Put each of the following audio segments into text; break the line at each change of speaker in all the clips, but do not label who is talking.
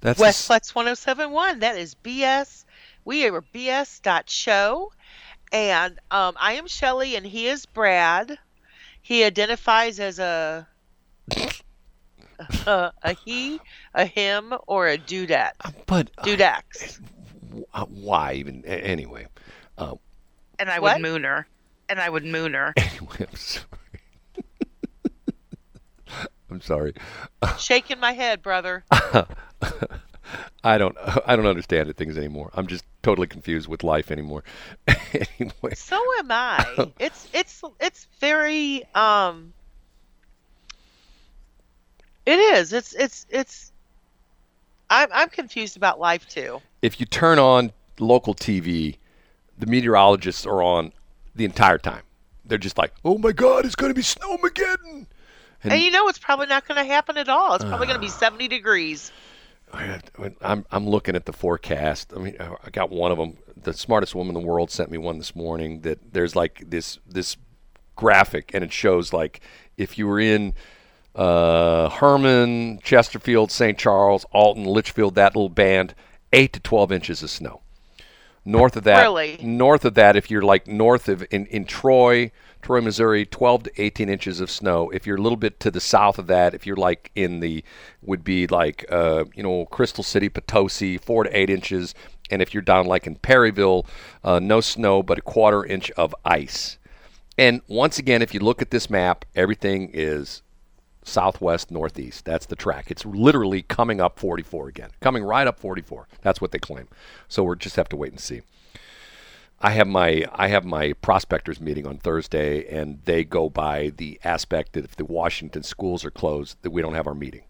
That's
Westplex 1071. That is BS. We are BS dot show. And um, I am Shelley and he is Brad. He identifies as a a, a he, a him, or a dudette.
but uh,
Dudex.
uh, why even? Anyway, uh,
And I
What?
would moon her. And I would moon her.
anyway, I'm sorry. I'm sorry.
Shaking my head, brother.
I don't. I don't understand things anymore. I'm just totally confused with life anymore. anyway,
So am I. It's it's it's very um It is. It's it's it's I'm I'm confused about life too.
if you turn on local TV, the meteorologists are on the entire time. They're just like, "Oh my God, it's going to be snowmageddon." And-
And, you know it's probably not going to happen at all. It's probably going to be
Ah.
70 degrees.
I- I'm I'm looking at the forecast. I mean, I got one of them. The smartest woman in the world sent me one this morning. That there's like this this graphic, and it shows like if you were in uh, Hermann, Chesterfield, St. Charles, Alton, Litchfield, that little band, eight to twelve inches of snow. North of that,
Really?
north of that, if you're like north of in, in Troy, Troy, Missouri, 12 to 18 inches of snow. If you're a little bit to the south of that, if you're like in the, would be like, uh, you know, Crystal City, Potosi, four to eight inches. And if you're down like in Perryville, uh, no snow, but a quarter inch of ice. And once again, if you look at this map, everything is southwest northeast. That's the track. It's literally coming up 44 again, coming right up 44. That's what they claim. So we'll just have to wait and see. I have my I have my prospectors meeting on Thursday, and they go by the aspect that if the Washington schools are closed, that we don't have our meeting.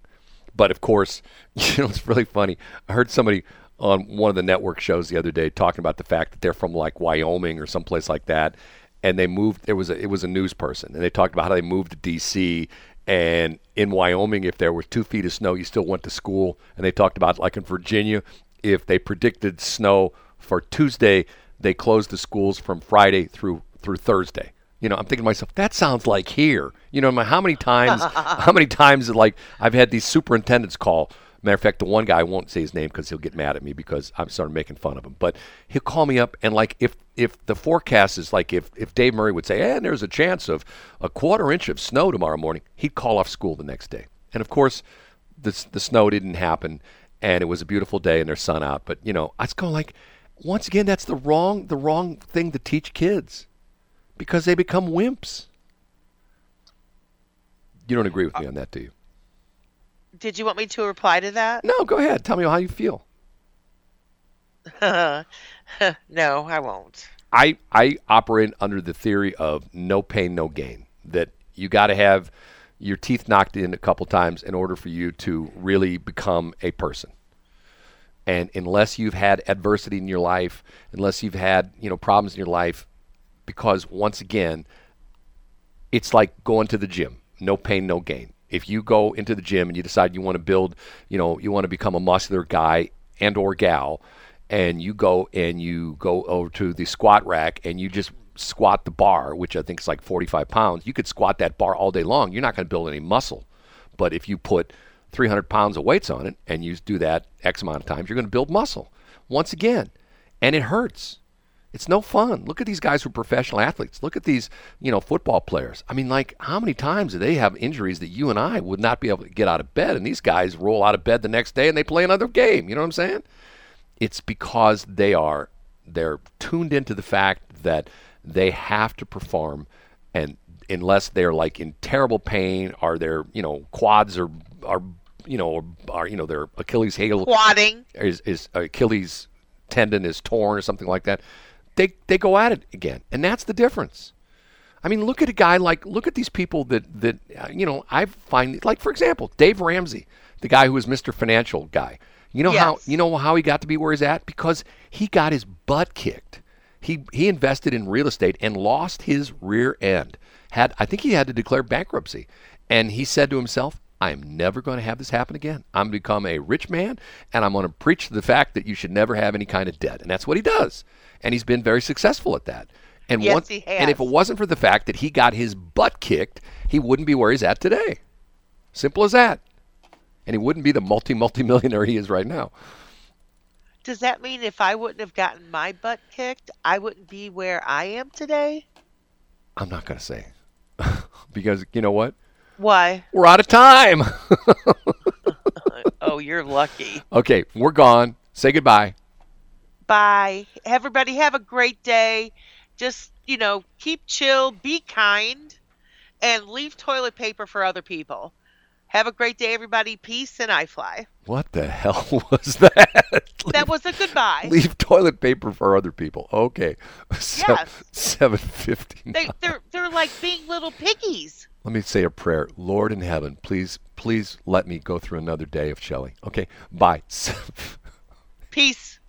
But of course, you know it's really funny. I heard somebody on one of the network shows the other day talking about the fact that they're from like Wyoming or someplace like that, and they moved. There was a, it was a news person, and they talked about how they moved to D.C. And in Wyoming, if there was two feet of snow, you still went to school. And they talked about like in Virginia, if they predicted snow for Tuesday, they closed the schools from Friday through through Thursday. You know, I'm thinking to myself, that sounds like here. You know, how many times, how many times, like I've had these superintendents call. Matter of fact, the one guy I won't say his name because he'll get mad at me because I'm sort of making fun of him. But he'll call me up and like if if the forecast is like if if Dave Murray would say, and there's a chance of a quarter inch of snow tomorrow morning, he'd call off school the next day. And of course, the the snow didn't happen, and it was a beautiful day and there's sun out. But you know, I was going like, once again, that's the wrong the wrong thing to teach kids because they become wimps. You don't agree with me uh, on that, do you?
Did you want me to reply to that?
No, go ahead. Tell me how you feel.
no, I won't.
I I operate under the theory of no pain, no gain. That you got to have your teeth knocked in a couple times in order for you to really become a person. And unless you've had adversity in your life, unless you've had you know problems in your life, because once again, it's like going to the gym. No pain, no gain. If you go into the gym and you decide you want to build, you know, you want to become a muscular guy and or gal, and you go and you go over to the squat rack and you just squat the bar, which I think is like 45 pounds, you could squat that bar all day long. You're not going to build any muscle. But if you put 300 pounds of weights on it and you do that X amount of times, you're going to build muscle. Once again, and it hurts. It's no fun. Look at these guys who are professional athletes. Look at these, you know, football players. I mean, like, how many times do they have injuries that you and I would not be able to get out of bed? And these guys roll out of bed the next day and they play another game. You know what I'm saying? It's because they are they're tuned into the fact that they have to perform, and unless they're like in terrible pain, or their you know quads are are you know are you know their Achilles heel
Quadding.
is, is Achilles tendon is torn or something like that, they they go at it again, and that's the difference. I mean, look at a guy like look at these people that that uh, you know I find like for example Dave Ramsey, the guy who was Mr. Financial guy. You know how you know how he got to be where he's at because he got his butt kicked. He he invested in real estate and lost his rear end. Had I think he had to declare bankruptcy, and he said to himself, "I am never going to have this happen again. I'm going to become a rich man, and I'm going to preach the fact that you should never have any kind of debt." And that's what he does, and he's been very successful at that. And
Yes,
once-
he has.
and if it wasn't for the fact that he got his butt kicked, he wouldn't be where he's at today. Simple as that. and he wouldn't be the multi multi millionaire he is right now.
Does that mean if I wouldn't have gotten my butt kicked, I wouldn't be where I am today?
I'm not going to say. because you know what?
Why?
We're out of time.
oh, you're lucky.
okay, we're gone. Say goodbye.
Bye. Everybody have a great day. Just, you know, keep chill, be kind, and leave toilet paper for other people. Have a great day, everybody. Peace and I fly.
What the hell was that?
That was a goodbye.
Leave toilet paper for other people. Okay.
Yes.
Seven fifty.
They, they're they're like being little piggies.
Let me say a prayer. Lord in heaven, please, please let me go through another day of Shelley. Okay. Bye.
Peace.